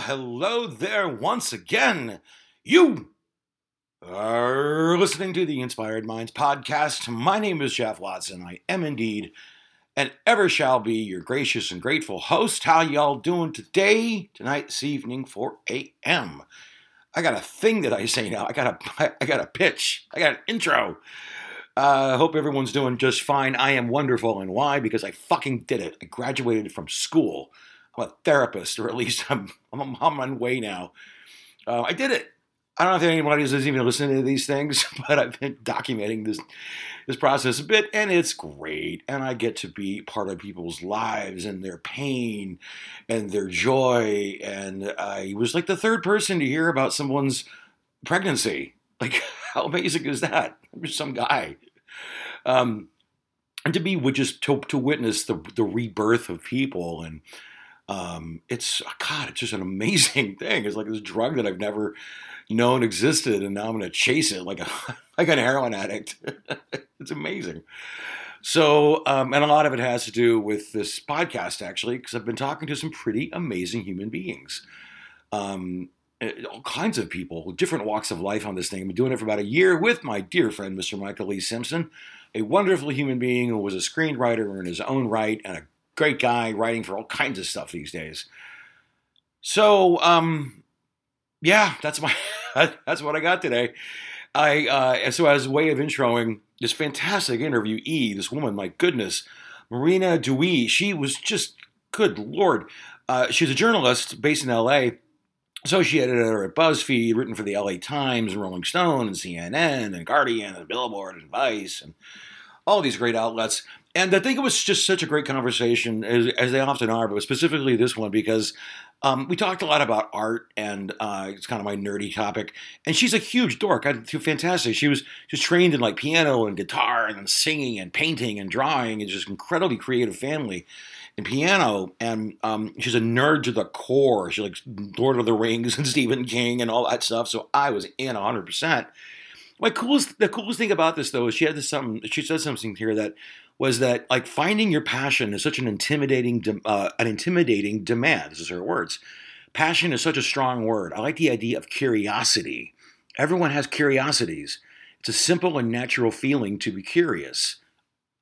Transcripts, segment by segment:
hello there once again. You are listening to the Inspired Minds podcast. My name is Jeff Watson. I am indeed and ever shall be your gracious and grateful host. How y'all doing today, tonight, this evening, 4 a.m.? I got a thing that I say now. I got a, I got a pitch. I got an intro. I uh, hope everyone's doing just fine. I am wonderful. And why? Because I fucking did it. I graduated from school. I'm a therapist, or at least I'm, I'm, on my way now. Uh, I did it. I don't know if anybody is even listening to these things, but I've been documenting this this process a bit, and it's great. And I get to be part of people's lives and their pain and their joy. And I was like the third person to hear about someone's pregnancy. Like, how amazing is that? I'm just some guy. Um, and to be just to, to witness the the rebirth of people and um, it's God, it's just an amazing thing. It's like this drug that I've never known existed, and now I'm to chase it like a like an heroin addict. it's amazing. So, um, and a lot of it has to do with this podcast, actually, because I've been talking to some pretty amazing human beings. Um, eh, all kinds of people, different walks of life on this thing. I've been doing it for about a year with my dear friend, Mr. Michael Lee Simpson, a wonderful human being who was a screenwriter in his own right and a great guy writing for all kinds of stuff these days. So, um, yeah, that's my that's what I got today. I uh, so as a way of introing this fantastic interviewee, this woman, my goodness, Marina Duwe. She was just good lord. Uh, she's a journalist based in L.A. So Associate editor at BuzzFeed, written for the LA Times Rolling Stone and CNN and Guardian and Billboard and Vice and all these great outlets. And I think it was just such a great conversation, as, as they often are, but specifically this one because um, we talked a lot about art, and uh, it's kind of my nerdy topic. And she's a huge dork. I fantastic. She was just trained in like piano and guitar, and singing and painting and drawing. It's just incredibly creative family in piano. And um, she's a nerd to the core. She likes Lord of the Rings and Stephen King and all that stuff. So I was in 100. percent My coolest, the coolest thing about this though is she had this something. She said something here that was that like finding your passion is such an intimidating uh, an intimidating demand. This is her words. Passion is such a strong word. I like the idea of curiosity. Everyone has curiosities. It's a simple and natural feeling to be curious.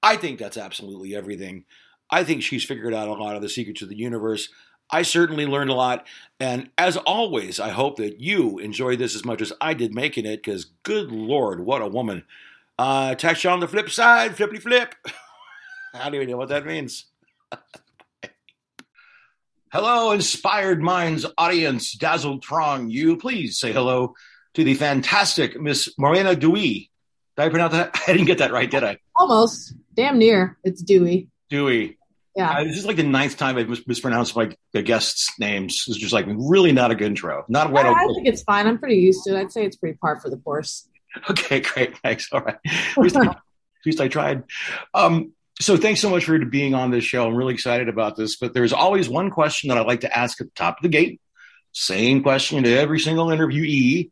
I think that's absolutely everything. I think she's figured out a lot of the secrets of the universe. I certainly learned a lot. And as always, I hope that you enjoyed this as much as I did making it, because good Lord, what a woman. Uh, you on the flip side, flippity flip. I don't even know what that means. hello, inspired minds audience, dazzled throng. You please say hello to the fantastic Miss Morena Duwe. Did I pronounce that? I didn't get that right, did I? Almost. Damn near. It's Duwe. Duwe. Yeah. Uh, this is like the ninth time I've mis- mispronounced like the guests' names. It's just like really not a good intro. Not what I, I think it's fine. I'm pretty used to it. I'd say it's pretty par for the course. Okay, great. Thanks. All right. At least, I, at least I tried. Um, so thanks so much for being on this show. I'm really excited about this. But there's always one question that I like to ask at the top of the gate. Same question to every single interviewee.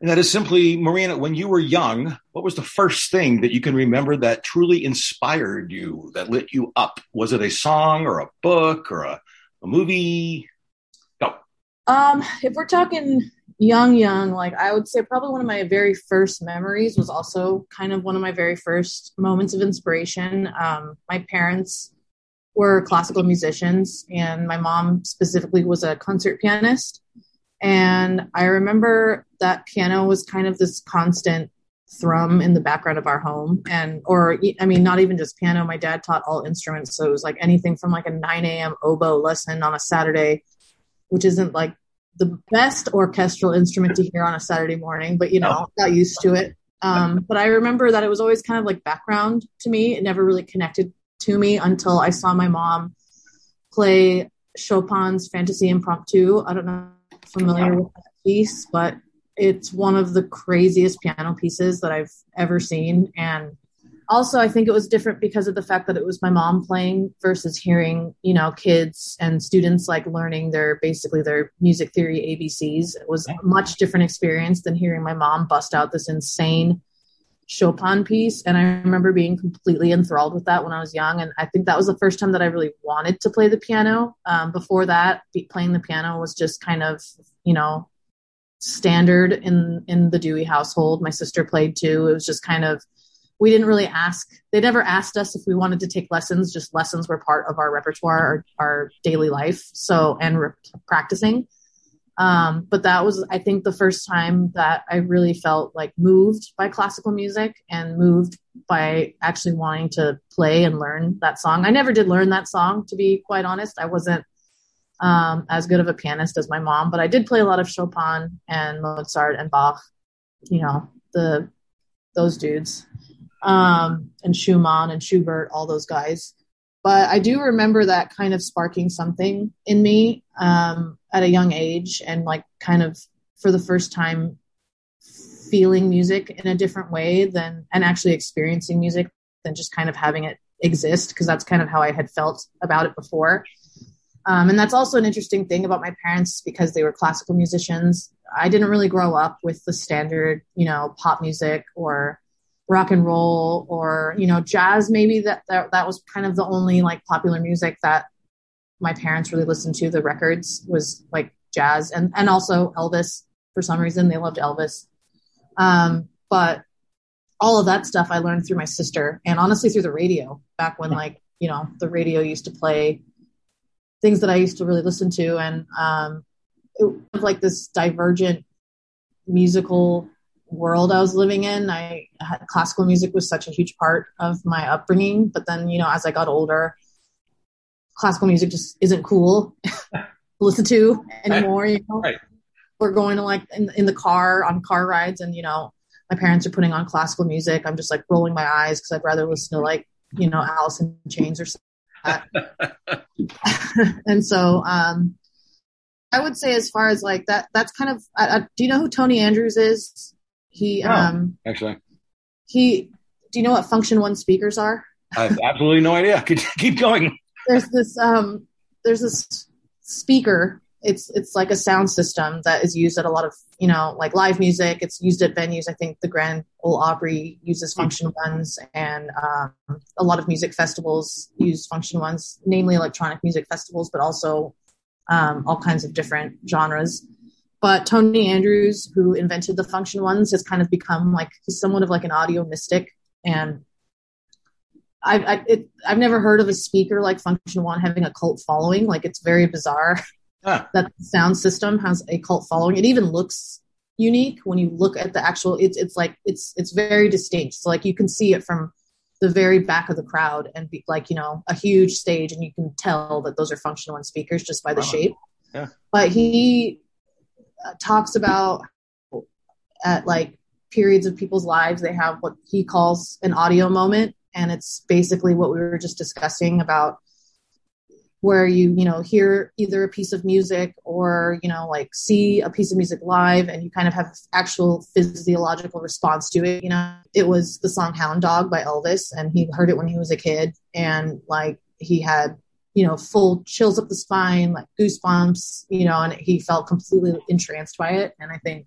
And that is simply, Marina, when you were young, what was the first thing that you can remember that truly inspired you, that lit you up? Was it a song or a book or a, a movie? Go. Um, if we're talking young, young, like I would say probably one of my very first memories was also kind of one of my very first moments of inspiration. Um, my parents were classical musicians, and my mom specifically was a concert pianist. And I remember that piano was kind of this constant thrum in the background of our home and or i mean not even just piano my dad taught all instruments so it was like anything from like a 9 a.m oboe lesson on a saturday which isn't like the best orchestral instrument to hear on a Saturday morning, but you know, got used to it. Um, but I remember that it was always kind of like background to me. It never really connected to me until I saw my mom play Chopin's Fantasy Impromptu. I don't know if you're familiar with that piece, but it's one of the craziest piano pieces that I've ever seen. And also i think it was different because of the fact that it was my mom playing versus hearing you know kids and students like learning their basically their music theory abcs it was a much different experience than hearing my mom bust out this insane Chopin piece, and I remember being completely enthralled with that when I was young. And I think that was the first time that I really wanted to play the piano. Um, before that, playing the piano was just kind of, you know, standard in in the Duwe household. My sister played too. It was just kind of we didn't really ask. They never asked us if we wanted to take lessons. Just lessons were part of our repertoire, our, our daily life. So and re- practicing. Um, but that was, I think, the first time that I really felt like moved by classical music and moved by actually wanting to play and learn that song. I never did learn that song, to be quite honest. I wasn't um, as good of a pianist as my mom, but I did play a lot of Chopin and Mozart and Bach. You know, the those dudes, um, and Schumann and Schubert, all those guys. But I do remember that kind of sparking something in me um, at a young age, and like kind of for the first time feeling music in a different way than and actually experiencing music than just kind of having it exist because that's kind of how I had felt about it before. Um, and that's also an interesting thing about my parents because they were classical musicians. I didn't really grow up with the standard, you know, pop music or rock and roll or you know jazz. Maybe that that, that was kind of the only like popular music that my parents really listened to. The records was like jazz and and also Elvis. For some reason, they loved Elvis. Um, but all of that stuff I learned through my sister and honestly through the radio back when like you know the radio used to play things that I used to really listen to, and um, it was like this divergent musical world I was living in. I had, classical music was such a huge part of my upbringing, but then you know as I got older, classical music just isn't cool to listen to anymore. You know, right. we're going to like in, in the car on car rides, and you know my parents are putting on classical music. I'm just like rolling my eyes because I'd rather listen to like you know Alice in Chains or something and so um, I would say, as far as like that, that's kind of. Uh, do you know who Tony Andrews is? He oh, um, actually he. Do you know what Funktion-One speakers are? I have absolutely no idea. Keep going. There's this um, there's this speaker it's it's like a sound system that is used at a lot of you know like live music. It's used at venues. I think the Grand Ole Opry uses function ones, and um, a lot of music festivals use function ones, namely electronic music festivals, but also um, all kinds of different genres. But Tony Andrews, who invented the function ones, has kind of become like he's somewhat of like an audio mystic, and I've I, it, I've never heard of a speaker like Funktion-One having a cult following. Like it's very bizarre. that the sound system has a cult following. It even looks unique when you look at the actual. It's it's like it's it's very distinct. So like you can see it from the very back of the crowd and be like you know a huge stage, and you can tell that those are Funktion-One speakers just by the wow. shape. Yeah. But he Uh, talks about at like periods of people's lives they have what he calls an audio moment and it's basically what we were just discussing about where you you know hear either a piece of music or you know like see a piece of music live and you kind of have actual physiological response to it you know? It was the song hound dog by elvis and he heard it when he was a kid and like he had you know full chills up the spine like goosebumps you know and he felt completely entranced by it and i think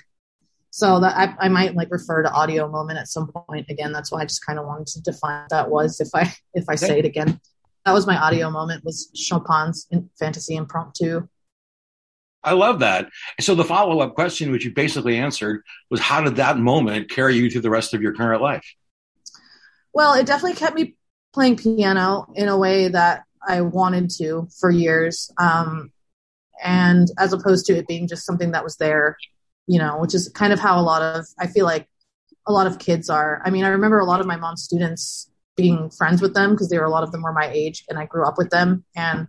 so that I, I might like refer to audio moment at some point again that's why i just kind of wanted to define what that was if i if i say it again that was my audio moment was Chopin's Fantasy Impromptu. I love that. So the follow up question, which you basically answered, was how did that moment carry you through the rest of your current life? Well, it definitely kept me playing piano in a way that I wanted to for years. Um, and as opposed to it being just something that was there, you know, which is kind of how a lot of, I feel like a lot of kids are. I mean, I remember a lot of my mom's students being friends with them because they were a lot of them were my age and I grew up with them and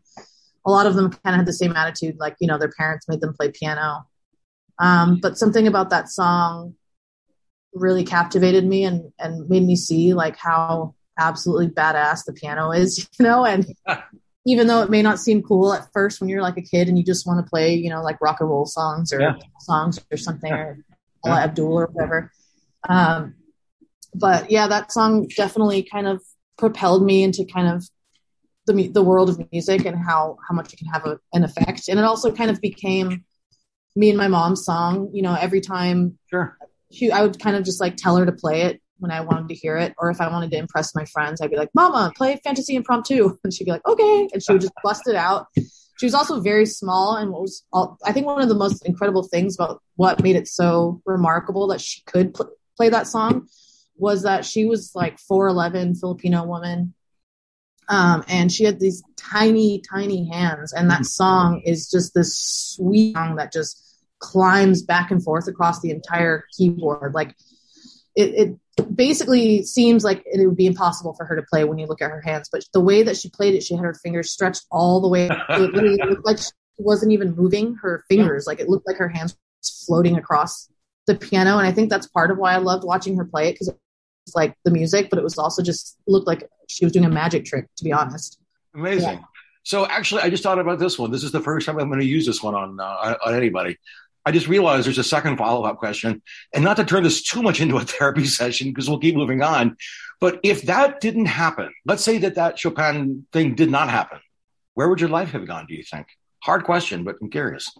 a lot of them kind of had the same attitude like you know their parents made them play piano um, but something about that song really captivated me and and made me see like how absolutely badass the piano is you know and even though it may not seem cool at first when you're like a kid and you just want to play you know like rock and roll songs or yeah. songs or something yeah. or yeah. Abdul or whatever um, but yeah, that song definitely kind of propelled me into kind of the the world of music and how how much it can have a, an effect. And it also kind of became me and my mom's song. You know, every time sure. she, I would kind of just like tell her to play it when I wanted to hear it, or if I wanted to impress my friends, I'd be like, "Mama, play Fantasy Impromptu," and she'd be like, "Okay," and she would just bust it out. She was also very small, and what was all, I think one of the most incredible things about what made it so remarkable that she could pl- play that song was that she was like four eleven Filipino woman, um, and she had these tiny, tiny hands, and that song is just this sweet song that just climbs back and forth across the entire keyboard. Like it, it basically seems like it would be impossible for her to play when you look at her hands, but the way that she played it, she had her fingers stretched all the way. It literally looked like she wasn't even moving her fingers. Like it looked like her hands floating across the piano, and I think that's part of why I loved watching her play it because it's like the music, but it was also just looked like she was doing a magic trick. To be honest, amazing. Yeah. So actually, I just thought about this one. This is the first time I'm going to use this one on uh, on anybody. I just realized there's a second follow up question, and not to turn this too much into a therapy session because we'll keep moving on. But if that didn't happen, let's say that that Chopin thing did not happen, where would your life have gone? Do you think? Hard question, but I'm curious.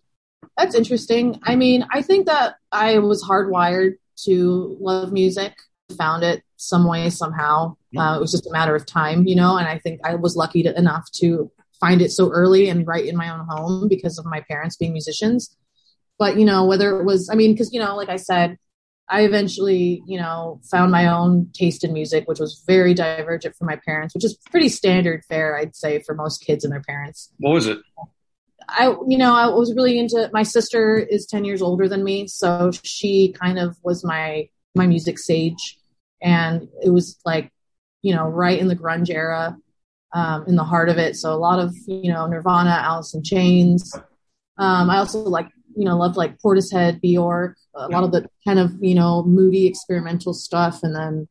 That's interesting. I mean, I think that I was hardwired to love music, found it some way, somehow. Uh, it was just a matter of time, you know, and I think I was lucky to, enough to find it so early and right in my own home because of my parents being musicians. But, you know, whether it was, I mean, because, you know, like I said, I eventually, you know, found my own taste in music, which was very divergent from my parents, which is pretty standard fare, I'd say, for most kids and their parents. What was it? I, you know, I was really into. My sister is ten years older than me, so she kind of was my my music sage, and it was like, you know, right in the grunge era, um, in the heart of it. So a lot of you know Nirvana, Alice in Chains. Um, I also like you know loved like Portishead, Bjork, a lot of the kind of you know moody experimental stuff, and then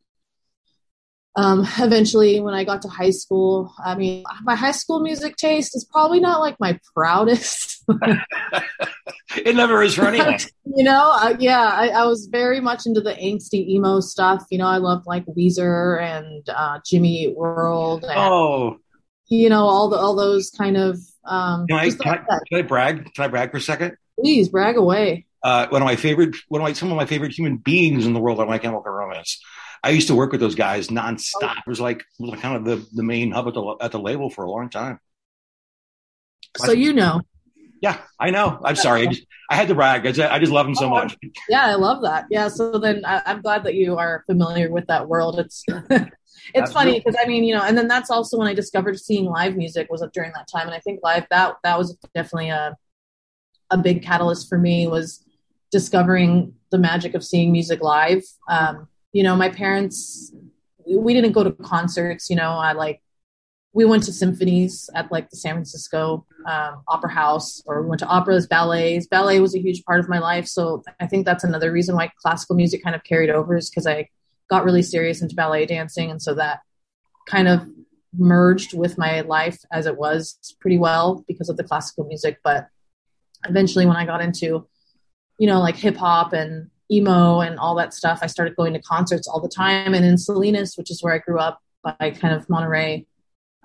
um, eventually when I got to high school, I mean, my high school music taste is probably not like my proudest. it never is for anyone. you know, uh, yeah, I, I, was very much into the angsty emo stuff. You know, I loved like Weezer and uh, Jimmy Eat World. And, oh, you know, all the all those kind of. Um, can, I, can, I, can I brag? Can I brag for a second? Please brag away. Uh, one of my favorite, one of my, some of my favorite human beings in the world are My Chemical Romance. I used to work with those guys nonstop. It was like, it was like kind of the, the main hub at the, at the label for a long time. So you know. Yeah, I know. I'm sorry. I, just, I had to brag. I just, I just love them so much. Yeah, I love that. Yeah. So then I, am glad that you are familiar with that world. It's it's funny because I mean, you know, and then that's also when I discovered seeing live music was up during that time, and I think live that that was definitely a a big catalyst for me was discovering the magic of seeing music live. Um, you know, my parents, we didn't go to concerts, you know, I like, we went to symphonies at like the San Francisco um, Opera House, or we went to operas, ballets. Ballet was a huge part of my life. So I think that's another reason why classical music kind of carried over is because I got really serious into ballet dancing. And so that kind of merged with my life as it was pretty well because of the classical music. But eventually, when I got into, you know, like hip hop and emo and all that stuff, I started going to concerts all the time. And in Salinas, which is where I grew up, by kind of Monterey,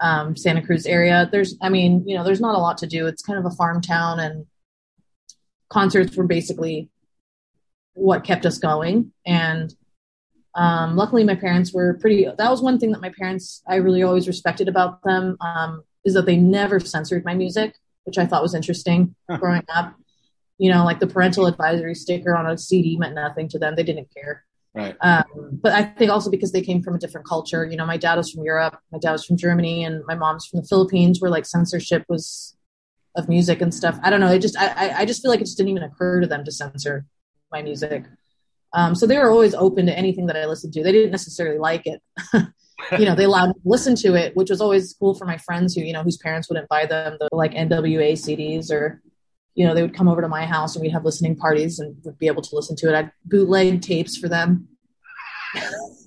um, Santa Cruz area, there's, I mean, you know, there's not a lot to do. It's kind of a farm town, and concerts were basically what kept us going. And um, luckily, my parents were pretty. That was one thing that my parents I really always respected about them um, is that they never censored my music, which I thought was interesting growing up you know, like the parental advisory sticker on a CD meant nothing to them. They didn't care. Right. Um, but I think also because they came from a different culture. You know, my dad was from Europe, my dad was from Germany, and my mom's from the Philippines, where like censorship was of music and stuff. I don't know. It just I I just feel like it just didn't even occur to them to censor my music. Um, so they were always open to anything that I listened to. They didn't necessarily like it. you know, they allowed me to listen to it, which was always cool for my friends who, you know, whose parents wouldn't buy them the like NWA CDs or you know, they would come over to my house and we'd have listening parties and would be able to listen to it. I'd bootleg tapes for them.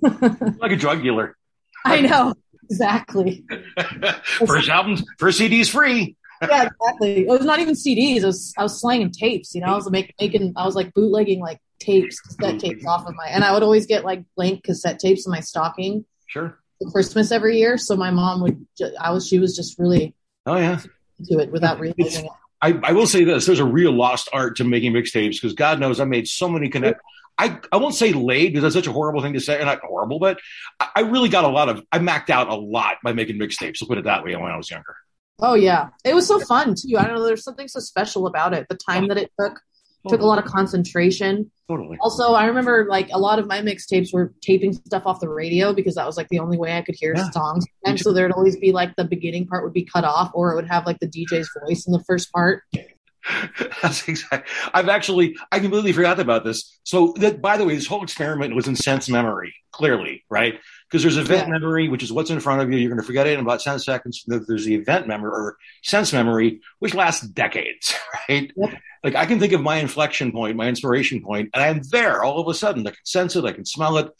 like a drug dealer. I know. Exactly. first albums, first CDs free. yeah, exactly. It was not even CDs. I was I was slanging tapes. You know, I was make, making I was like bootlegging like tapes, cassette tapes off of my, and I would always get like blank cassette tapes in my stocking. Sure. For Christmas every year, so my mom would. I was. She was just really. Oh yeah. To it without realizing it. I, I will say this: there's a real lost art to making mixtapes because God knows I made so many connect. I, I won't say laid because that's such a horrible thing to say, not horrible, but I, I really got a lot of I macked out a lot by making mixtapes. I'll put it that way when I was younger. Oh yeah, it was so fun too. I don't know. There's something so special about it. The time that it took took a lot of concentration. Totally. Also, I remember like a lot of my mixtapes were taping stuff off the radio because that was like the only way I could hear Yeah. songs. And so there'd always be like the beginning part would be cut off, or it would have like the DJ's voice in the first part. That's exactly. I've actually I completely forgot about this. So that by the way, this whole experiment was in sense memory, clearly, right? Because there's event Yeah. memory, which is what's in front of you. You're going to forget it in about ten seconds. There's the event memory or sense memory, which lasts decades, right? Yep. Like I can think of my inflection point, my inspiration point, and I'm there all of a sudden. I can sense it, I can smell it,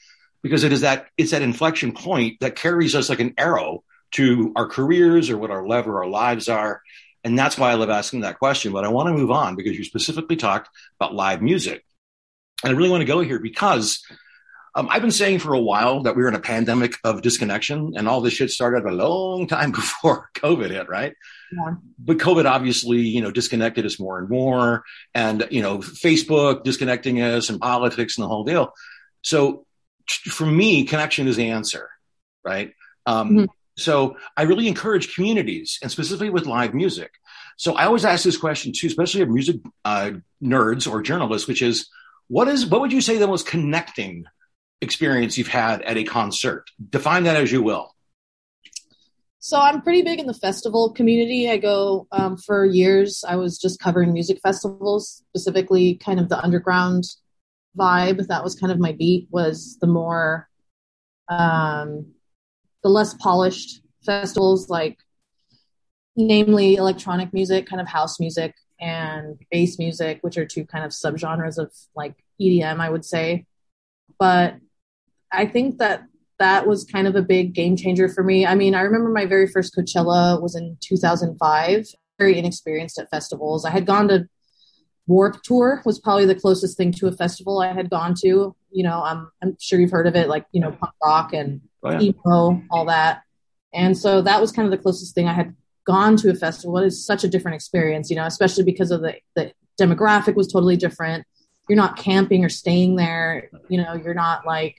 because it is that it's that inflection point that carries us like an arrow to our careers or what our love or our lives are. And that's why I love asking that question. But I want to move on because you specifically talked about live music. And I really want to go here because um, I've been saying for a while that we were in a pandemic of disconnection, and all this shit started a long time before COVID hit, right? Yeah. But COVID obviously, you know, disconnected us more and more, and you know, Facebook disconnecting us, and politics, and the whole deal. So, for me, connection is the answer, right? Um, Mhm. So, I really encourage communities, and specifically with live music. So, I always ask this question too, especially of music uh, nerds or journalists, which is, what is what would you say the most connecting experience you've had at a concert? Define that as you will. So I'm pretty big in the festival community. I go um, for years. I was just covering music festivals, specifically kind of the underground vibe. That was kind of my beat. Was the more, um, the less polished festivals, like namely electronic music, kind of house music, and bass music, which are two kind of subgenres of like EDM, I would say. But I think that that was kind of a big game changer for me. I mean, I remember my very first Coachella was in 2005. Very inexperienced at festivals. I had gone to Warped Tour was probably the closest thing to a festival I had gone to. You know, I'm I'm sure you've heard of it, like you know, punk rock and Oh, yeah. emo, all that. And so that was kind of the closest thing I had gone to a festival. It is such a different experience, you know, especially because of the the demographic was totally different. You're not camping or staying there. You know, you're not like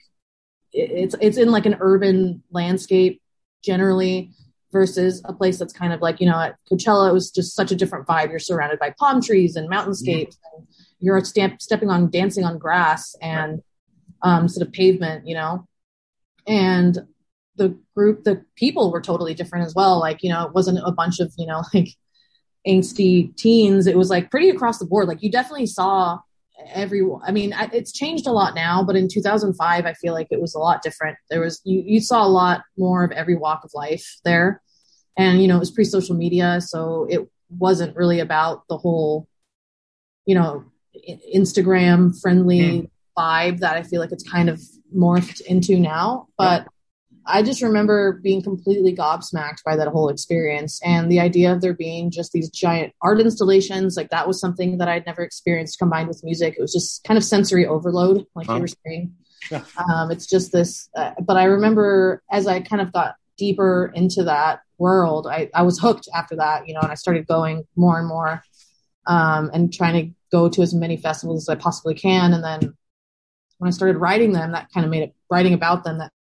it's it's in like an urban landscape generally versus a place that's kind of like you know at Coachella it was just such a different vibe. You're surrounded by palm trees and mountainscapes. And you're stamp, stepping on dancing on grass and um, sort of pavement, you know. And the group, the people were totally different as well. Like you know, it wasn't a bunch of you know like angsty teens. It was like pretty across the board. Like you definitely saw everyone. I mean, I, it's changed a lot now, but in 2005, I feel like it was a lot different. There was you, you saw a lot more of every walk of life there, and you know it was pre-social media, so it wasn't really about the whole, you know, Instagram friendly hmm. vibe that I feel like it's kind of morphed into now. But I just remember being completely gobsmacked by that whole experience and the idea of there being just these giant art installations. Like that was something that I'd never experienced combined with music. It was just kind of sensory overload, like Huh. you were saying. Yeah. Um, it's just this, uh, but I remember as I kind of got deeper into that world, I, I was hooked after that, you know, and I started going more and more um, and trying to go to as many festivals as I possibly can. And then when I started writing them, that kind of made it writing about them that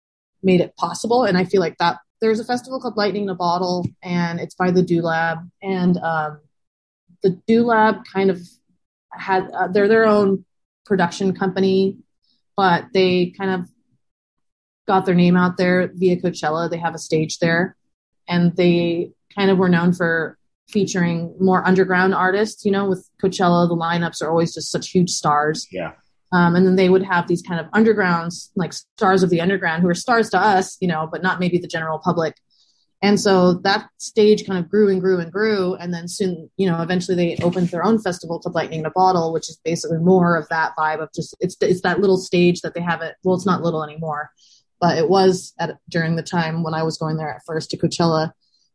made it possible. And I feel like that there's a festival called Lightning in a Bottle, and it's by the Do Lab, and um, the Do Lab kind of had uh, they're their own production company, but they kind of got their name out there via Coachella. They have a stage there, and they kind of were known for featuring more underground artists. You know, with Coachella, the lineups are always just such huge stars. Yeah. Um, and then they would have these kind of undergrounds, like stars of the underground, who are stars to us, you know, but not maybe the general public. And so that stage kind of grew and grew and grew. And then soon, you know, eventually they opened their own festival called Lightning in a Bottle, which is basically more of that vibe of just it's it's that little stage that they have it. Well, it's not little anymore, but it was at during the time when I was going there at first to Coachella.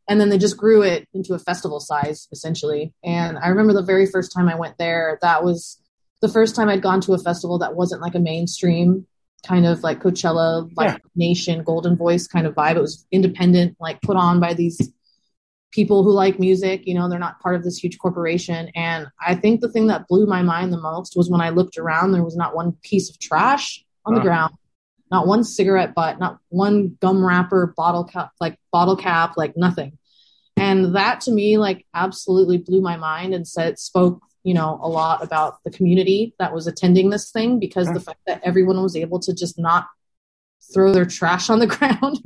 And then they just grew it into a festival size essentially. And I remember the very first time I went there, that was the first time I'd gone to a festival that wasn't like a mainstream kind of like Coachella, like Yeah. Nation, Goldenvoice kind of vibe. It was independent, like put on by these people who like music, you know, they're not part of this huge corporation. And I think the thing that blew my mind the most was when I looked around, there was not one piece of trash on the ground, not one cigarette butt, not one gum wrapper, bottle cap, like bottle cap, like nothing. And that to me, like absolutely blew my mind and said, spoke, you know, a lot about the community that was attending this thing because the fact that everyone was able to just not throw their trash on the ground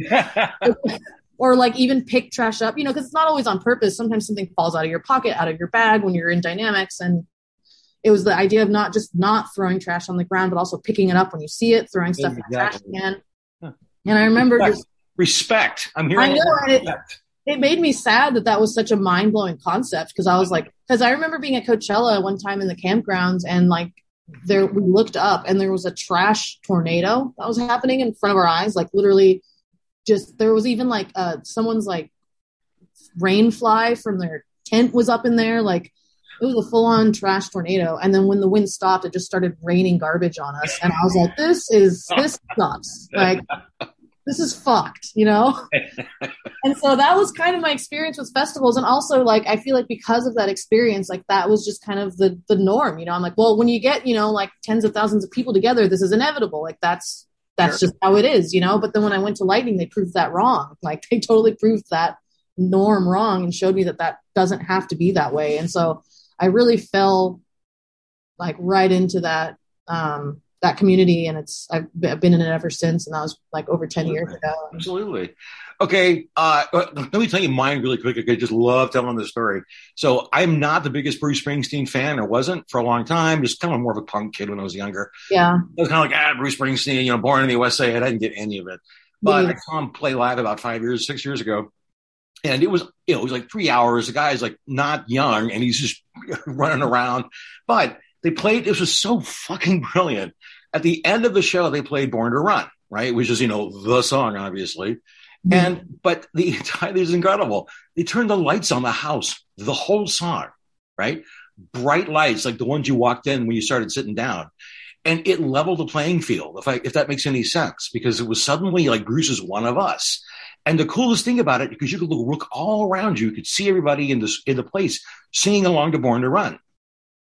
or like even pick trash up, you know, because it's not always on purpose. Sometimes something falls out of your pocket, out of your bag when you're in dynamics. And it was the idea of not just not throwing trash on the ground, but also picking it up when you see it, throwing stuff exactly. in the trash can. Huh. And I remember respect. just respect. I'm hearing. I know, and it, it made me sad that that was such a mind blowing concept because I was like, because I remember being at Coachella one time in the campgrounds and like there we looked up and there was a trash tornado that was happening in front of our eyes, like literally just there was even like uh someone's like rain fly from their tent was up in there like it was a full on trash tornado. And then when the wind stopped it just started raining garbage on us. And i was like this is this sucks. Like this is fucked you know and so that was kind of my experience with festivals and also like i feel like because of that experience like that was just kind of the the norm you know i'm like well when you get you know like tens of thousands of people together this is inevitable like that's that's sure. just how it is, you know. But then when I went to Lightning, they proved that wrong. Like they totally proved that norm wrong and showed me that that doesn't have to be that way. And so I really fell like right into that um, that community, and it's I've been in it ever since, and that was like over ten Absolutely. years ago. Absolutely. Okay, uh, uh, let me tell you mine really quick. I just love telling the story. So I'm not the biggest Bruce Springsteen fan, or wasn't for a long time. Just kind of more of a punk kid when I was younger. Yeah, I was kind of like ah, Bruce Springsteen. You know, born in the USA. I didn't get any of it, but yeah. I saw him play live about five years, six years ago, and it was you know it was like three hours. The guy's like not young, and he's just running around. But they played. This was so fucking brilliant. At the end of the show, they played "Born to Run," right, which is you know the song, obviously. Mm-hmm. And but the entire thing is incredible. They turned the lights on the house, the whole song, right? Bright lights like the ones you walked in when you started sitting down. And it leveled the playing field, if I if that makes any sense, because it was suddenly like Bruce is one of us. And the coolest thing about it, because you could look all around you, you could see everybody in this in the place singing along to Born to Run,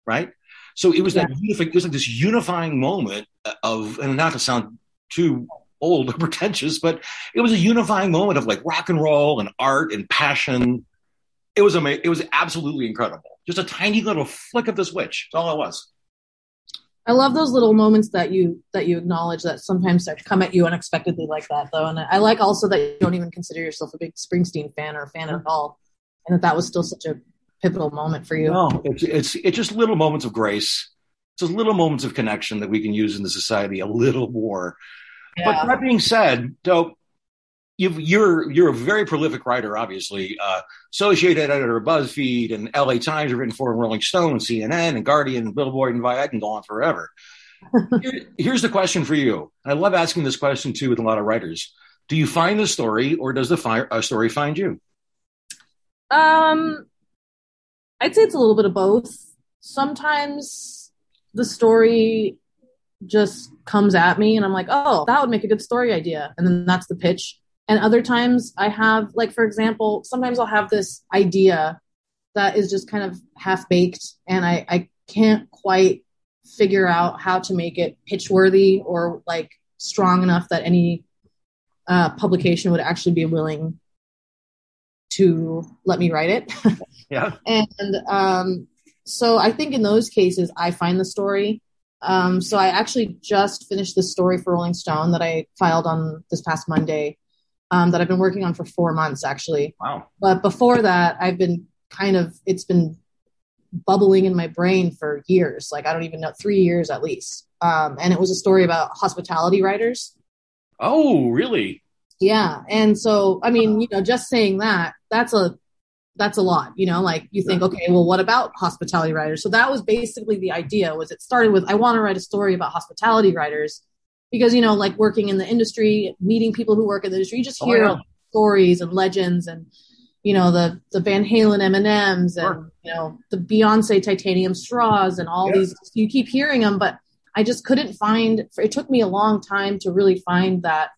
right? So it was yeah. that it was like this unifying moment of, and not to sound too old or pretentious, but it was a unifying moment of like rock and roll and art and passion. It was amazing. It was absolutely incredible. Just a tiny little flick of the switch. That's all it was. I love those little moments that you that you acknowledge that sometimes come at you unexpectedly like that though, and I like also that you don't even consider yourself a big Springsteen fan or fan at all, and that that was still such a pivotal moment for you. No, it's it's it's just little moments of grace, It's just little moments of connection that we can use in the society a little more but that being said, so you you're you're a very prolific writer, obviously. Uh, Associated editor of BuzzFeed and LA Times, you've written for Rolling Stone, CNN, and Guardian, and Billboard, and I can go on forever. Here, here's the question for you. I love asking this question too with a lot of writers. Do you find the story, or does the fire, uh, story find you? Um, I'd say it's a little bit of both. Sometimes the story just comes at me and I'm like, oh, that would make a good story idea. And then that's the pitch. And other times I have, like, for example, sometimes I'll have this idea that is just kind of half baked and I, I can't quite figure out how to make it pitch worthy or like strong enough that any uh, publication would actually be willing to let me write it. yeah. And um, so I think in those cases, I find the story um, so I actually just finished the story for Rolling Stone that I filed on this past Monday. Um, that I've been working on for four months actually. Wow. But before that, I've been kind of it's been bubbling in my brain for years. Like I don't even know, three years at least. Um, and it was a story about hospitality riders. Oh, really? Yeah. And so, I mean, you know, just saying that, that's a that's a lot you know like you think okay well what about hospitality riders so that was basically the idea was it started with i want to write a story about hospitality riders because you know like working in the industry meeting people who work in the industry you just oh, hear oh, yeah. stories and legends and you know the the van halen m&ms and sure. you know the beyonce titanium straws and all yeah. these you keep hearing them but i just couldn't find it took me a long time to really find that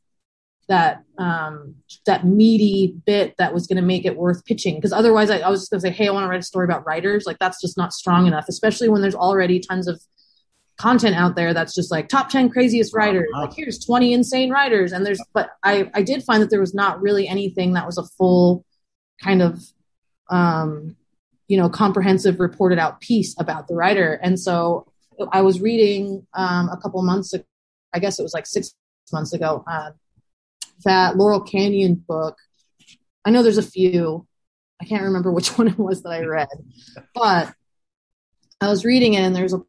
that um, that meaty bit that was going to make it worth pitching. Because otherwise, I, I was just going to say, "Hey, I want to write a story about riders." Like that's just not strong enough, especially when there's already tons of content out there that's just like top 10 craziest riders like here's 20 insane riders and there's but i i did find that there was not really anything that was a full kind of um you know comprehensive reported out piece about the rider and so i was reading um a couple months ago i guess it was like six months ago uh, that laurel canyon book i know there's a few i can't remember which one it was that i read but i was reading it and there's a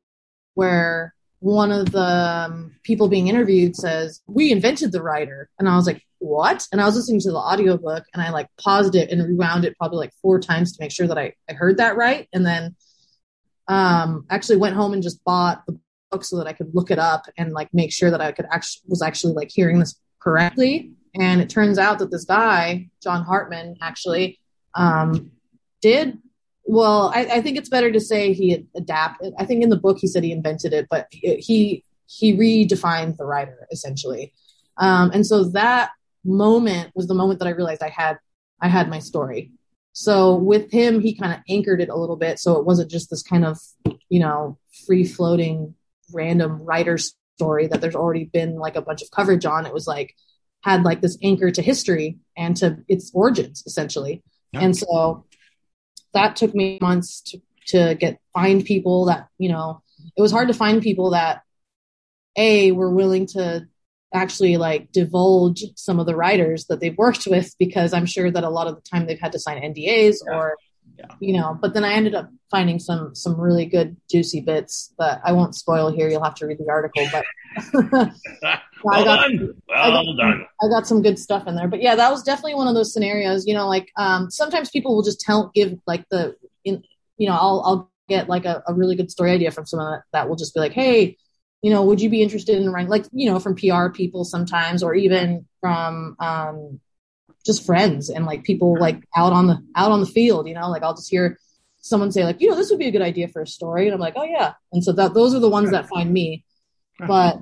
where one of the um, people being interviewed says, We invented the rider. And I was like, What? And I was listening to the audiobook and I like paused it and rewound it probably like four times to make sure that I, I heard that right. And then um, actually went home and just bought the book so that I could look it up and like make sure that I could actually was actually like hearing this correctly. And it turns out that this guy, John Hartmann, actually um, did well, I, I, think it's better to say he adapted. I think in the book he said he invented it, but he he redefined the rider essentially. Um, and so that moment was the moment that I realized I had I had my story. So with him, he kind of anchored it a little bit, so it wasn't just this kind of you know free floating random rider story that there's already been like a bunch of coverage on. It was like had like this anchor to history and to its origins essentially. Yeah. And so that took me months to, to get find people that you know it was hard to find people that a were willing to actually like divulge some of the riders that they've worked with because i'm sure that a lot of the time they've had to sign ndas yeah. or yeah. you know but then i ended up finding some some really good juicy bits that i won't spoil here you'll have to read the article but well I got, done. Well I got, done. I got some good stuff in there. But yeah that was definitely one of those scenarios you know like um, sometimes people will just tell give like the in you know i'll i'll get like a, a really good story idea from someone that, that will just be like hey you know would you be interested in writing like you know from pr people sometimes or even from um just friends and like people like out on the out on the field you know like i'll just hear someone say like you know this would be a good idea for a story and i'm like oh yeah. And so that those are the ones that find me. But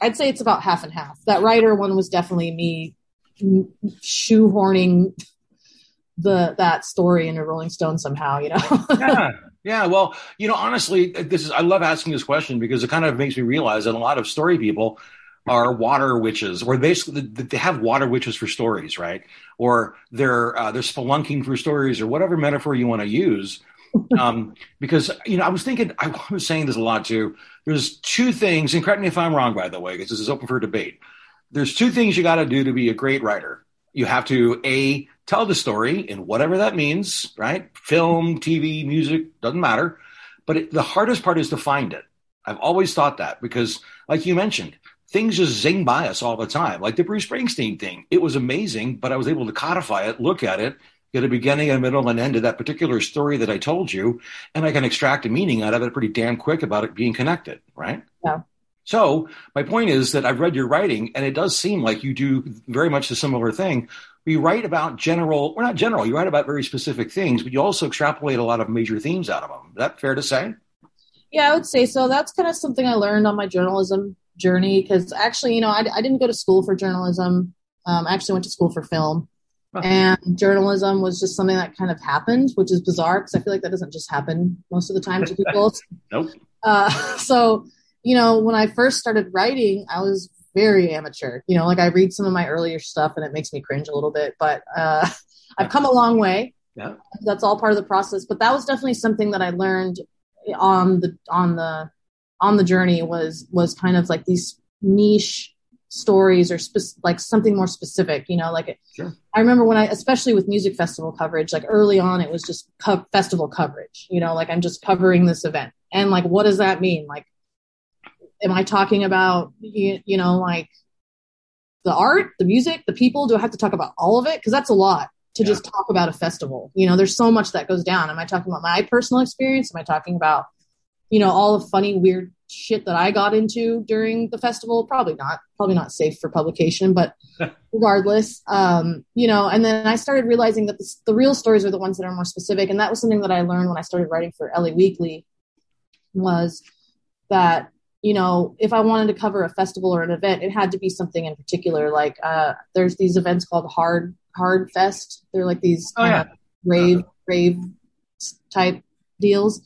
i'd say it's about half and half that rider one was definitely me shoehorning the that story into rolling stone somehow you know yeah yeah well you know honestly this is i love asking this question because it kind of makes me realize that a lot of story people are water witches, or basically they have water witches for stories, right? Or they're uh, they're spelunking for stories, or whatever metaphor you want to use. Um, because you know, I was thinking, I was saying this a lot too. There's two things, and correct me if I'm wrong, by the way, because this is open for debate. There's two things you got to do to be a great writer. You have to a tell the story, in whatever that means, right? Film, TV, music, doesn't matter. But it, the hardest part is to find it. I've always thought that because, like you mentioned, things just zing by us all the time, like the Bruce Springsteen thing. It was amazing, but I was able to codify it, look at it, get a beginning, a middle, and end to that particular story that I told you, and I can extract a meaning out of it pretty damn quick about it being connected, right? Yeah. So my point is that I've read your writing, and it does seem like you do very much a similar thing. You write about general, or not general, you write about very specific things, but you also extrapolate a lot of major themes out of them. Is that fair to say? Yeah, I would say so. That's kind of something I learned on my journalism journey because actually, you know, I, I, didn't go to school for journalism. Um, I actually went to school for film. And journalism was just something that kind of happened, which is bizarre because I feel like that doesn't just happen most of the time to people. nope. Uh, so, you know, when I first started writing, I was very amateur. You know, like I read some of my earlier stuff and it makes me cringe a little bit, but uh, I've come a long way. Yeah. That's all part of the process. But that was definitely something that I learned on the on the on the journey was was kind of like these niche stories or spe- like something more specific you know like sure. i remember when i especially with music festival coverage like early on it was just co- festival coverage you know like i'm just covering this event. And like what does that mean? Like am i talking about you, you know like the art the music the people? Do i have to talk about all of it? Because that's a lot to yeah. just talk about a festival. You know there's so much that goes down. Am i talking about my personal experience? Am i talking about you know, all the funny, weird shit that I got into during the festival. Probably not, probably not safe for publication, but regardless, um, you know, and then I started realizing that the, the real stories are the ones that are more specific. And that was something that I learned when I started writing for LA Weekly was that, you know, if I wanted to cover a festival or an event, it had to be something in particular. Like uh, there's these events called Hard Hard Fest. They're like these Oh, yeah. rave rave type deals.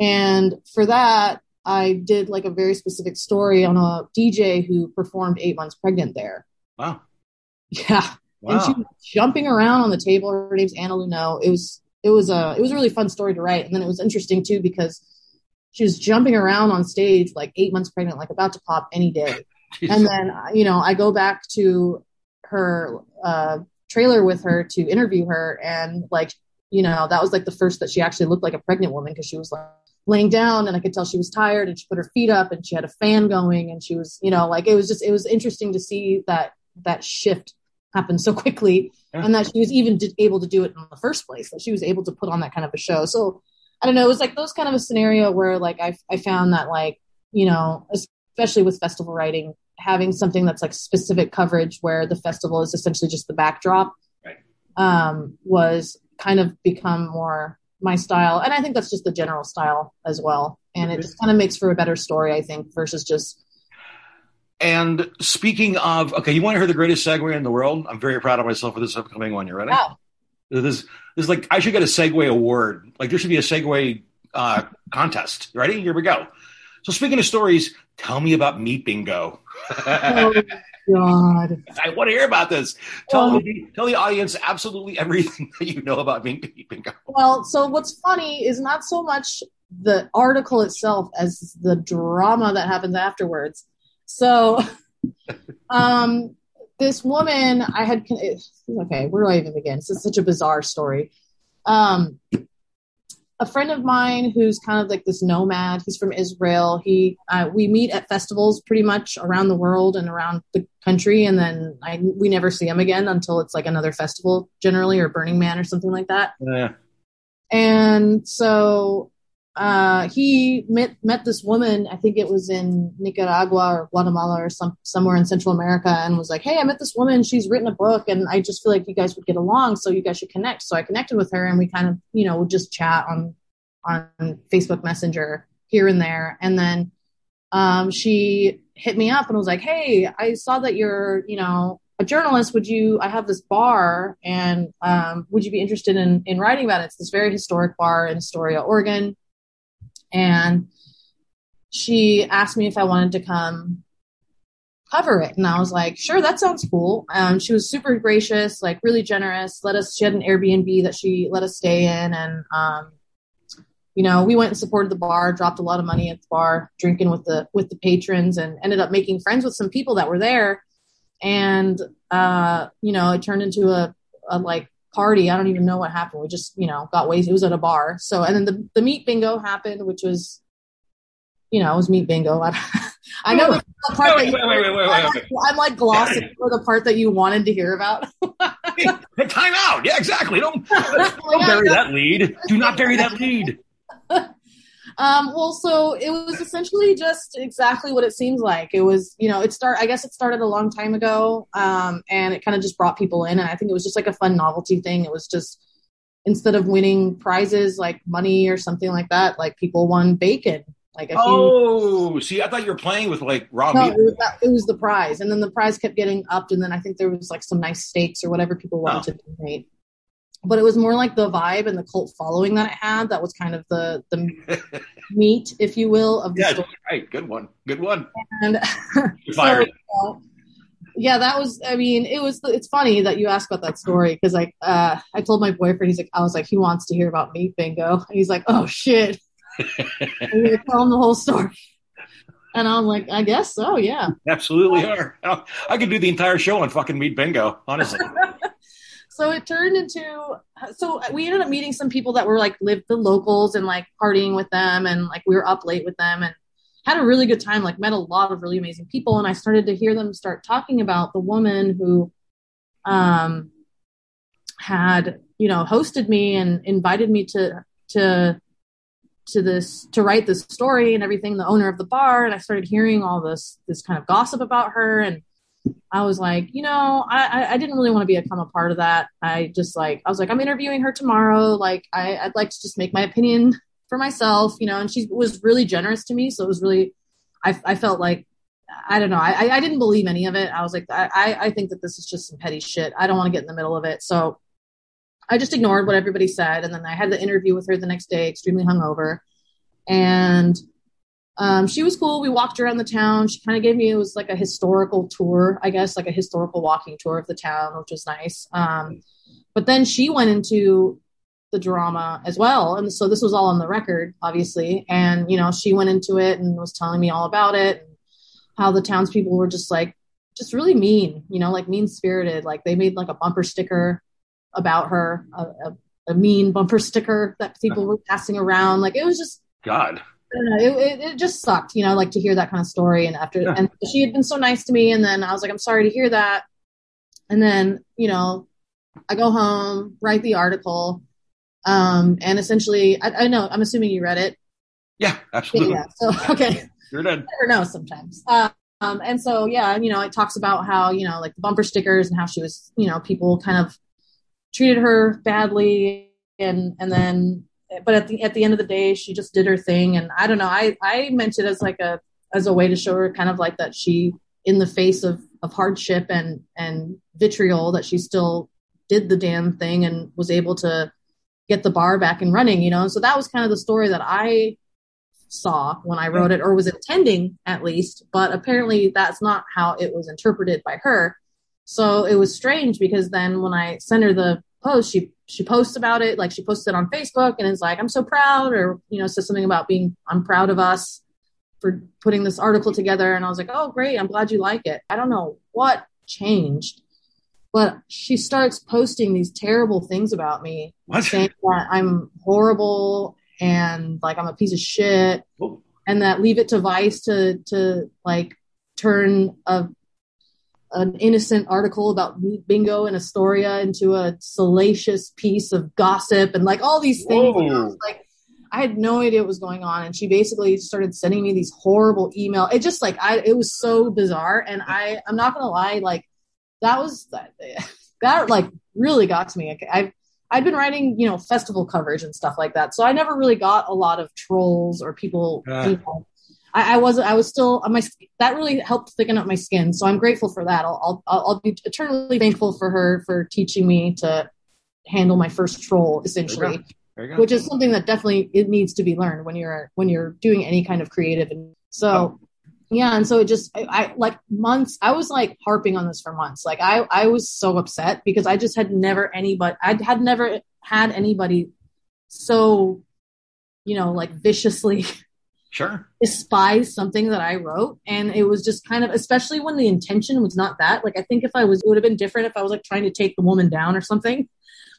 And for that, I did like a very specific story on a DJ who performed eight months pregnant there. Wow. Yeah. And she was jumping around on the table. Her name's Anna Lunoe. It was it was a it was a really fun story to write. And then it was interesting too because she was jumping around on stage like eight months pregnant, like about to pop any day. And then you know I go back to her uh, trailer with her to interview her, and like you know that was like the first that she actually looked like a pregnant woman because she was like laying down and I could tell she was tired and she put her feet up and she had a fan going and she was you know like it was just it was interesting to see that that shift happen so quickly Yeah. and that she was even able to do it in the first place that she was able to put on that kind of a show so i don't know it was like those kind of a scenario where like i, I found that like you know especially with festival writing having something that's like specific coverage where the festival is essentially just the backdrop Right. um, was kind of become more my style and i think that's just the general style as well and it just kind of makes for a better story i think versus just And speaking of, okay, you want to hear the greatest segue in the world? I'm very proud of myself for this upcoming one. You ready? wow This, this is like I should get a segue award. Like there should be a segue uh, contest. Ready? Here we go. So speaking of stories, tell me about Meat Bingo. Oh god I want to hear about this. Tell Oh. the tell the audience absolutely everything that you know about Meat Bingo. Well, so what's funny is not so much the article itself as the drama that happens afterwards. So, um, this woman, I had, okay, where do I even begin? This is such a bizarre story. Um, a friend of mine who's kind of like this nomad, he's from Israel. He, uh, we meet at festivals pretty much around the world and around the country. And then I, we never see him again until it's like another festival generally or Burning Man or something like that Yeah. and so uh, he met met this woman. I think it was in Nicaragua or Guatemala or some somewhere in Central America, and was like, "Hey, I met this woman. She's written a book, and I just feel like you guys would get along. So you guys should connect." So I connected with her, and we kind of you know would just chat on on Facebook Messenger here and there, and then um, she hit me up and was like, "Hey, I saw that you're you know." A journalist, would you? I have this bar, and um, would you be interested in in writing about it? It's this very historic bar in Astoria, Oregon and she asked me if I wanted to come cover it. And I was like, sure, that sounds cool. Um, she was super gracious, like really generous. Let us, she had an Airbnb that she let us stay in. And, um, you know, we went and supported the bar, dropped a lot of money at the bar, drinking with the, with the patrons and ended up making friends with some people that were there. And, uh, you know, it turned into a, a like party. I don't even know what happened. We just, you know, got wasted. It was at a bar. So, and then the, the meat bingo happened, which was, you know, it was meat bingo. I, I know the part Wait, that wait, wait, wait, wait, I'm, like, I'm like glossing over the part that you wanted to hear about. Time out. Yeah, exactly. Don't, don't bury that lead. Do not bury that lead. Um, well, so it was essentially just exactly what it seems like. It was, you know, it start. I guess it started a long time ago, um, and it kind of just brought people in. And I think it was just like a fun novelty thing. It was just instead of winning prizes like money or something like that, like people won bacon. Like Oh, see, I thought you were playing with like raw No, meat. it was, that, it was the prize, and then the prize kept getting upped, and then I think there was like some nice steaks or whatever people wanted to donate. But it was more like the vibe and the cult following that it had. That was kind of the the meat, if you will, of the Yeah, story. right. Good one. Good one. And so, uh, yeah, that was. I mean, it was. It's funny that you asked about that story because, like, uh, I told my boyfriend, he's like, I was like, he wants to hear about meat bingo, and he's like, oh shit, I'm gonna tell him the whole story. And I'm like, I guess so, yeah. Absolutely are. I could do the entire show on fucking meat bingo, honestly. So it turned into so we ended up meeting some people that were like lived the locals and like partying with them and like we were up late with them and had a really good time like met a lot of really amazing people. And i started to hear them start talking about the woman who um had you know hosted me and invited me to to to this to write this story and everything the owner of the bar. And i started hearing all this this kind of gossip about her and I was like, you know, I, I, didn't really want to become a part of that. I just like, I was like, I'm interviewing her tomorrow. Like, I, I'd like to just make my opinion for myself, you know, and she was really generous to me. So it was really I, I felt like I don't know. I, I didn't believe any of it. I was like, I, I think that this is just some petty shit. I don't want to get in the middle of it. So I just ignored what everybody said. And then I had the interview with her the next day, extremely hungover. And um, she was cool. We walked around the town. She kind of gave me, it was like a historical tour, I guess, like a historical walking tour of the town, which was nice. Um, but then she went into the drama as well. And so this was all on the record, obviously. And, you know, she went into it and was telling me all about it and how the townspeople were just like, just really mean, you know, like mean spirited. Like they made like a bumper sticker about her, a, a, a mean bumper sticker that people were passing around. Like it was just, God. Know, it, it, it, just sucked, you know, like to hear that kind of story. And after, yeah. and she had been so nice to me. And then I was like, I'm sorry to hear that. And then, you know, I go home, write the article, um, and essentially, I, I know, I'm assuming you read it. Yeah, absolutely. Yeah, so, okay. You're done. never know sometimes. Uh, um, and so, yeah, you know, it talks about how, you know, like the bumper stickers and how she was, you know, people kind of treated her badly. And, and then, but at the, at the end of the day, she just did her thing. And I don't know, I, I meant it as like a, as a way to show her kind of like that she, in the face of, of hardship and, and vitriol, that she still did the damn thing and was able to get the bar back and running, you know? So that was kind of the story that I saw when I wrote it or was intending at least, but apparently that's not how it was interpreted by her. So it was strange because then when I sent her the post, she she posts about it, like she posted it on Facebook and is like, I'm so proud, or you know, says something about being I'm proud of us for putting this article together. And I was like, Oh great, I'm glad you like it. I don't know what changed but she starts posting these terrible things about me, what? saying that I'm horrible and like I'm a piece of shit, oh. and that leave it to Vice to to like turn a an innocent article about meat bingo in Astoria into a salacious piece of gossip and like all these things. like I had no idea what was going on, and she basically started sending me these horrible email. It just like I, it was so bizarre, and I, I'm not gonna lie, like that was that, that like really got to me. I've I've been writing, you know, festival coverage and stuff like that, so I never really got a lot of trolls or people. Uh. Know, I, I wasn't. I was still uh, my that really helped thicken up my skin. So I'm grateful for that. I'll I'll, I'll be eternally thankful for her for teaching me to handle my first troll, essentially, which is something that definitely it needs to be learned when you're when you're doing any kind of creative. And so. Oh yeah and so it just I, I, like months i was like harping on this for months like i i was so upset because i just had never anybody i had never had anybody so you know like viciously sure despise something that i wrote and it was just kind of especially when the intention was not that like i think if i was it would have been different if i was like trying to take the woman down or something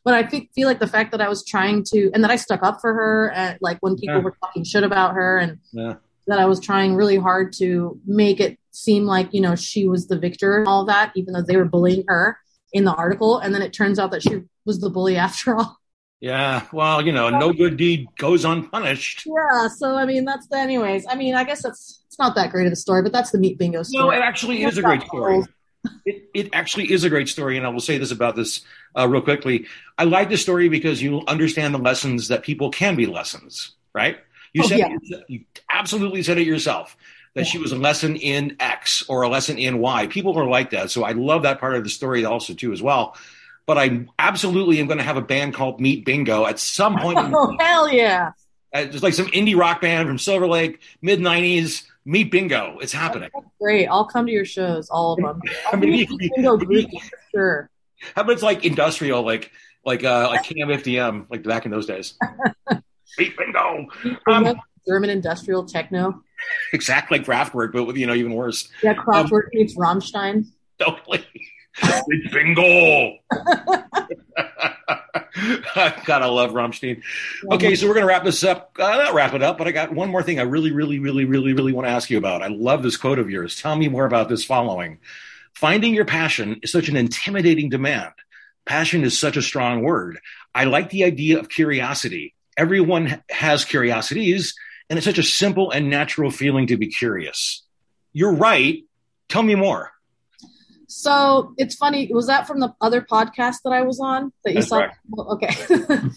but i feel like the fact that i was trying to and that i stuck up for her and like when people yeah. were talking shit about her and yeah that I was trying really hard to make it seem like, you know, she was the victor and all that, even though they were bullying her in the article. And then it turns out that she was the bully after all. Yeah, well, you know, no good deed goes unpunished. Yeah, so I mean, that's the, anyways. I mean, I guess that's it's not that great of a story, but that's the meat bingo story. No, it actually is a great story. It, it actually is a great story, and I will say this about this uh, real quickly. I like the story because you understand the lessons that people can be lessons, right? You oh, said yeah. it, you absolutely said it yourself that yeah. she was a lesson in X or a lesson in Y. People are like that, so I love that part of the story also too as well. But I absolutely am going to have a band called Meat Bingo at some point. oh hell yeah! Uh, just like some indie rock band from Silver Lake, mid '90s. Meat Bingo, it's happening. great! I'll come to your shows, all of them. I mean, bingo group for sure. How about it's like industrial, like like uh like KMFDM, like back in those days. Meat bingo. Um, German industrial techno. Exactly, Kraftwerk, but with you know even worse. Yeah, Kraftwerk um, meets Rammstein. Totally. Meat bingo. I love Rammstein. Okay, so we're to wrap this up. Uh, not wrap it up, but I got one more thing I really, really, really, really, really want to ask you about. I love this quote of yours. Tell me more about this following. Finding your passion is such an intimidating demand. Passion is such a strong word. I like the idea of curiosity everyone has curiosities, and it's such a simple and natural feeling to be curious. You're right. Tell me more. So it's funny. Was that from the other podcast that I was on that you That's saw? Right. Okay.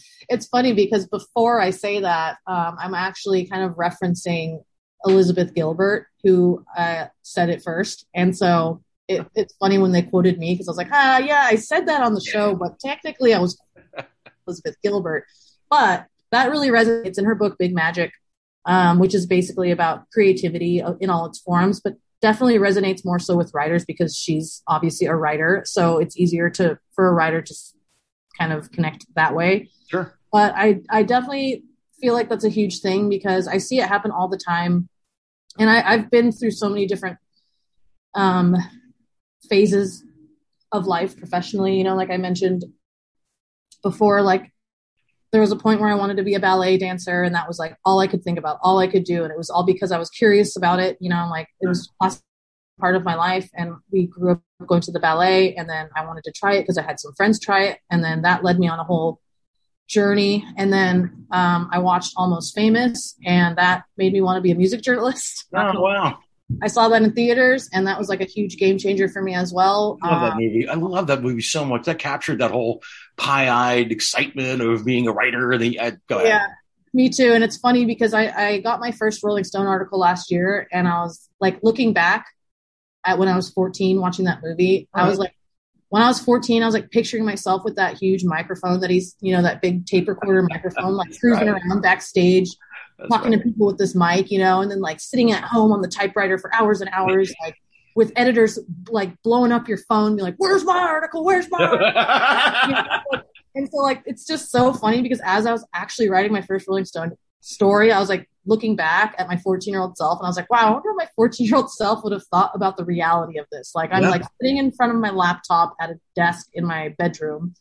it's funny because before I say that, um, I'm actually kind of referencing Elizabeth Gilbert who uh, said it first, and so it, it's funny when they quoted me because I was like, ah, yeah, I said that on the show, but technically I was Elizabeth Gilbert. But that really resonates in her book Big Magic, um, which is basically about creativity in all its forms, but definitely resonates more so with writers because she's obviously a writer, so it's easier to for a writer to kind of connect that way. Sure. But I I definitely feel like that's a huge thing because I see it happen all the time, and I, I've been through so many different um, phases of life professionally. You know, like I mentioned before, like there was a point where I wanted to be a ballet dancer, and that was like all I could think about, all I could do, and it was all because I was curious about it. You know, I'm like it was part of my life, and we grew up going to the ballet, and then I wanted to try it because I had some friends try it, and then that led me on a whole journey. And then um, I watched Almost Famous, and that made me want to be a music journalist. Oh wow! I saw that in theaters, and that was like a huge game changer for me as well. I love that um, movie. I love that movie so much. That captured that whole pie-eyed excitement of being a writer. The uh, go ahead. Yeah, me too. And it's funny because I, I got my first Rolling Stone article last year, and I was like looking back at when I was 14 watching that movie. I was like, when I was 14, I was like picturing myself with that huge microphone that he's, you know, that big tape recorder microphone, like cruising right. around backstage that's talking to people with this mic, you know, and then like sitting at home on the typewriter for hours and hours, like with editors like blowing up your phone, be like, "Where's my article? Where's my?" you know? And so like it's just so funny because as I was actually writing my first Rolling Stone story, I was like looking back at my 14 year old self, and I was like, "Wow, I wonder what my 14 year old self would have thought about the reality of this." Like I'm yeah. like sitting in front of my laptop at a desk in my bedroom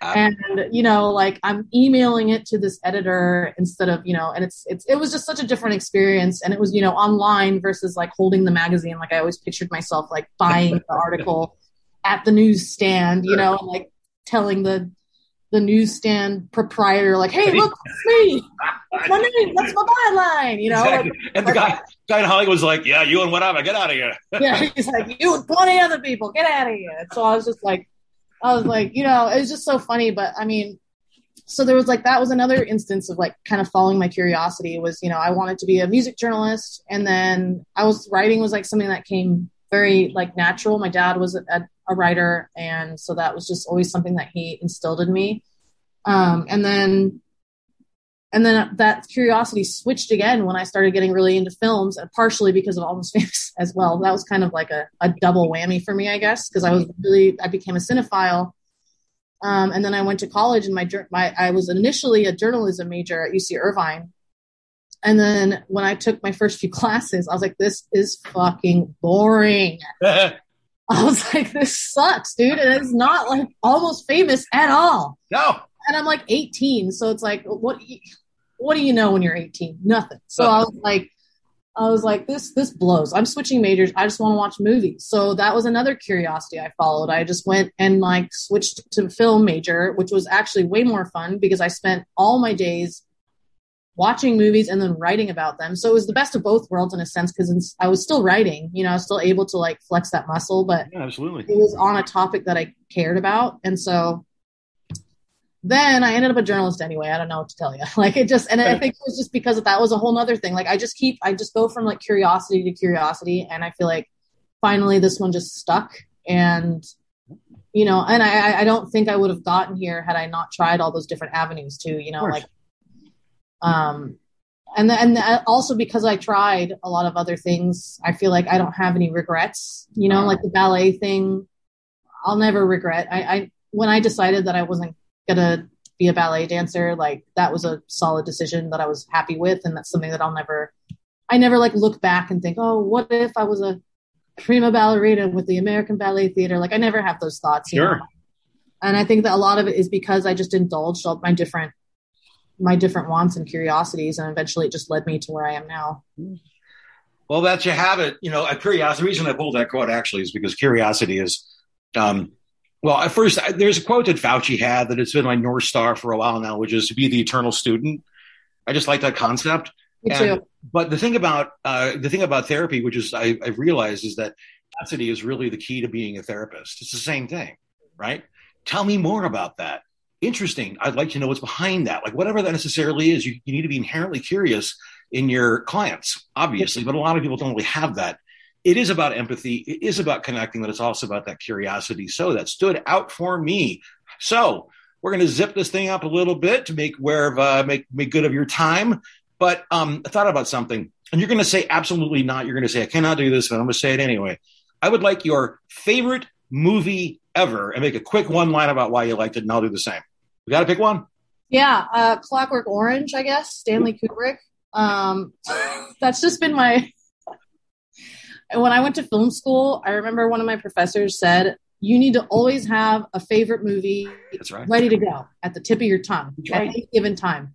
and you know like i'm emailing it to this editor instead of you know and it's it's it was just such a different experience. And it was you know online versus like holding the magazine. Like i always pictured myself like buying the article at the newsstand you know like telling the the newsstand proprietor like hey look it's me. That's my name. That's my byline you know? Exactly. like, and the guy guy in hollywood was like yeah you and whatever get out of here. Yeah he's like you and 20 other people. Get out of here. And so i was just like I was like, you know, it was just so funny. But I mean, so there was like that was another instance of like kind of following my curiosity was you know I wanted to be a music journalist, and then I was writing was like something that came very like natural. My dad was a, a writer, and so that was just always something that he instilled in me. Um, and then and then that curiosity switched again when I started getting really into films, and partially because of Almost Famous as well. That was kind of like a, a double whammy for me, I guess, because I was really I became a cinephile, um, and then I went to college, and my, my I was initially a journalism major at UC Irvine, and then when I took my first few classes, I was like, "This is fucking boring." I was like, "This sucks, dude," and it's not like Almost Famous at all. No and I'm like 18, so it's like, what? What do you know when you're 18? Nothing. So I was like, I was like, this this blows. I'm switching majors. I just want to watch movies. So that was another curiosity I followed. I just went and like switched to film major, which was actually way more fun because I spent all my days watching movies and then writing about them. So it was the best of both worlds in a sense because I was still writing. You know, I was still able to like flex that muscle, but yeah, absolutely, it was on a topic that I cared about, and so then I ended up a journalist anyway. I don't know what to tell you. Like it just, and I think it was just because that was a whole other thing. Like I just keep, I just go from like curiosity to curiosity, and I feel like finally this one just stuck. And you know, and I, I don't think I would have gotten here had I not tried all those different avenues too. You know, like, um, and and also because I tried a lot of other things, I feel like I don't have any regrets. You know, like the ballet thing, I'll never regret. I, I when I decided that I wasn't gonna be a ballet dancer, like that was a solid decision that I was happy with, and that's something that I'll never. I never like look back and think, oh, what if I was a prima ballerina with the American Ballet Theater? Like I never have those thoughts. Sure. Know? And I think that a lot of it is because I just indulged all my different my different wants and curiosities, and eventually it just led me to where I am now. Well, that you have it. You know, a curiosity. The reason I pulled that quote actually is because curiosity is um, well, at first, there's a quote that Fauci had that it's been my North Star for a while now, which is to be the eternal student. I just like that concept. Me too. But the thing about uh, the thing about therapy, which is I, I've realized, is that capacity is really the key to being a therapist. It's the same thing, right? Tell me more about that. Interesting. I'd like to know what's behind that. Like whatever that necessarily is, you, you need to be inherently curious in your clients, obviously, but a lot of people don't really have that. It is about empathy. It is about connecting, but it's also about that curiosity. So that stood out for me. So we're going to zip this thing up a little bit to make where of, uh, make make good of your time. But um, I thought about something, and you're going to say absolutely not. You're going to say I cannot do this, but I'm going to say it anyway. I would like your favorite movie ever, and make a quick one line about why you liked it, and I'll do the same. We got to pick one. Yeah, uh, Clockwork Orange, I guess. Stanley Kubrick. Um, that's just been my. When I went to film school, I remember one of my professors said, "You need to always have a favorite movie That's right. ready to go at the tip of your tongue That's at right. any given time."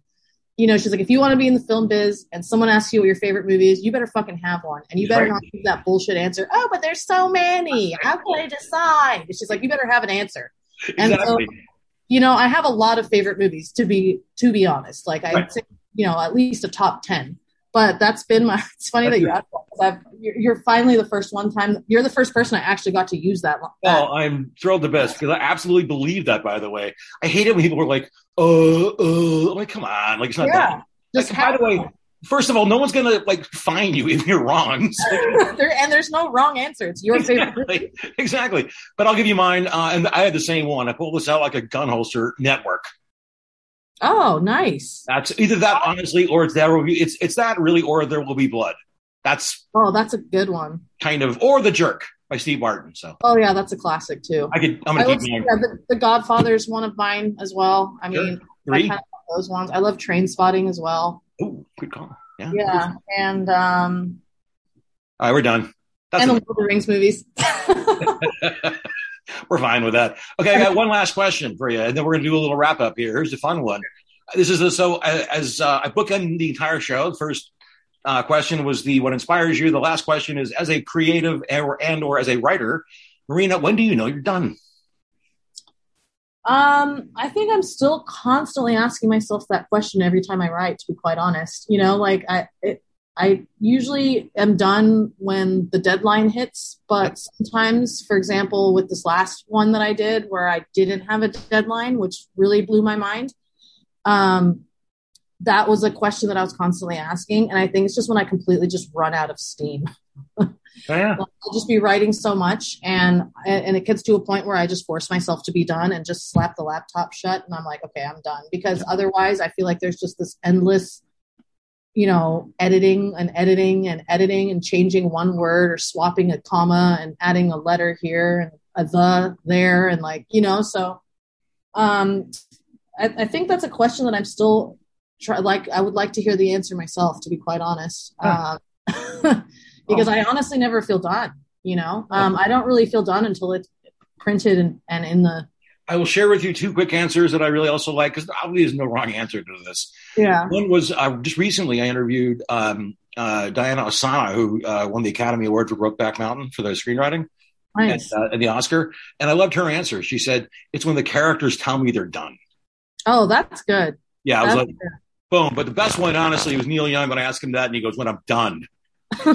You know, she's like, if you want to be in the film biz and someone asks you what your favorite movie is, you better fucking have one, and you That's better right. not give that bullshit answer. Oh, but there's so many. How can I decide? She's like, you better have an answer. And so- Exactly. you know, I have a lot of favorite movies to be to be honest. Like I'd Right. say, you know, at least a top ten. But that's been my. It's funny That's that you asked that you're, you're finally the first one time. You're the first person I actually got to use that. that. Oh, I'm thrilled to best because I absolutely believe that. By the way, I hate it when people are like, "Uh, uh," I'm like, come on, like it's not that. yeah. Just Like, by have the way, first of all, no one's gonna like fine you if you're wrong. So- there, and there's no wrong answer. It's your favorite. exactly, exactly. But I'll give you mine, uh, and I had the same one. I pulled this out like a gun holster network. Oh, nice. That's either that, honestly, or it's there will be it's it's that really, or there will be blood. That's Oh, that's a good one. kind of or the jerk by Steve Martin. So Oh yeah, that's a classic too. I could I'm I gonna love, keep yeah, going. the, the Godfather is one of mine as well. I Sure. mean, I Three. kind of love those ones. I love Trainspotting as well. Ooh, good call. Yeah. Yeah, and um, All right, we're done. That's and the. Lord of the Rings movies. We're fine with that. Okay, I got one last question for you, and then we're going to do a little wrap up here. Here's the fun one. This is the, so as uh, I bookend the entire show. The first uh, question was the what inspires you. The last question is as a creative and or, and or as a writer, Marina, when do you know you're done? Um, I think I'm still constantly asking myself that question every time I write. To be quite honest, you know, like I, it, I usually am done when the deadline hits. But sometimes, for example, with this last one that I did, where I didn't have a deadline, which really blew my mind, um, that was a question that I was constantly asking, and I think it's just when I completely just run out of steam. Oh, yeah. I'll just be writing so much, and and it gets to a point where I just force myself to be done and just slap the laptop shut, and I'm like, okay, I'm done. Because otherwise, I feel like there's just this endless, you know, editing and editing and editing and changing one word or swapping a comma and adding a letter here and a the there and like you know. So, um, I, I think that's a question that I'm still try like. I would like to hear the answer myself, to be quite honest. Huh. Um, because I honestly never feel done. You know, um, I don't really feel done until it's printed and, and in the I will share with you two quick answers that I really also like because obviously there's no wrong answer to this. yeah. One was uh, just recently I interviewed um, uh, Diana Ossana, who uh, won the Academy Award for Brokeback Mountain for their screenwriting Nice. and, uh, and the Oscar. And I loved her answer. She said, "It's when the characters tell me they're done." Oh, that's good. Yeah, I was That's like, boom. But the best one, honestly, was Neil Young when I asked him that, and he goes, "When I'm done."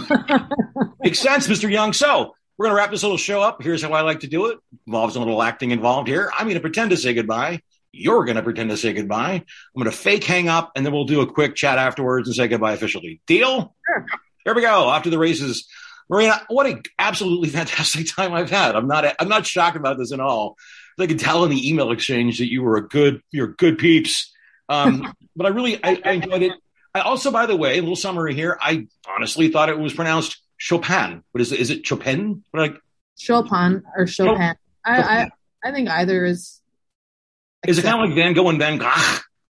Makes sense, Mr. Young. So we're gonna wrap this little show up. Here's how I like to do it. Involves a little acting involved here. I'm gonna pretend to say goodbye. You're gonna pretend to say goodbye. I'm gonna fake hang up, and then we'll do a quick chat afterwards and say goodbye officially. Deal? Sure. Here we go. After the races, Marina, what a absolutely fantastic time I've had. I'm not I'm not shocked about this at all. I could tell in the email exchange that you were a good you're good peeps. Um, but I really I, I enjoyed it. I also, by the way, a little summary here. I honestly thought it was pronounced Chopin. What is it? Is it Chopin? But like, Chopin or Chopin. I, I I think either is. is it kind of like Van Gogh and Van Gogh?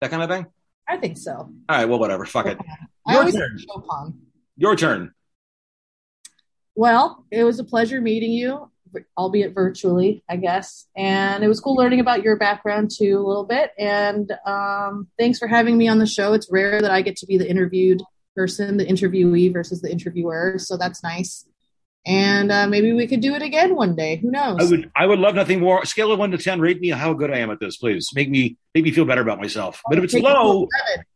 That kind of thing? I think so. All right, well, whatever. Fuck it. Your always turn. Chopin. Your turn. Well, it was a pleasure meeting you, albeit virtually, I guess. And it was cool learning about your background too a little bit. And um, thanks for having me on the show. It's rare that I get to be the interviewed person, the interviewee versus the interviewer. So that's nice. And uh, maybe we could do it again one day. Who knows? I would I would love nothing more. Scale of one to ten, rate me how good I am at this, please. Make me make me feel better about myself. But if it's it low, 11.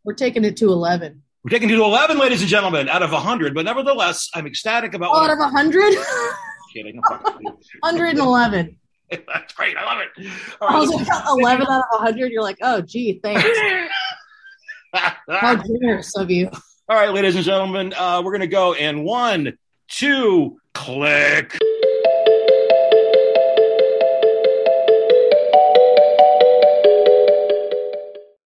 We're taking it to 11. we're taking it to eleven, ladies and gentlemen, out of hundred. But nevertheless, I'm ecstatic about Oh, out of 100? kidding. I'm kidding. 111. That's great. I love it. Right, was let's- like, 11 out of 100. You're like, oh, gee, thanks. How generous of you. All right, ladies and gentlemen, uh, we're going to go in one, two, click.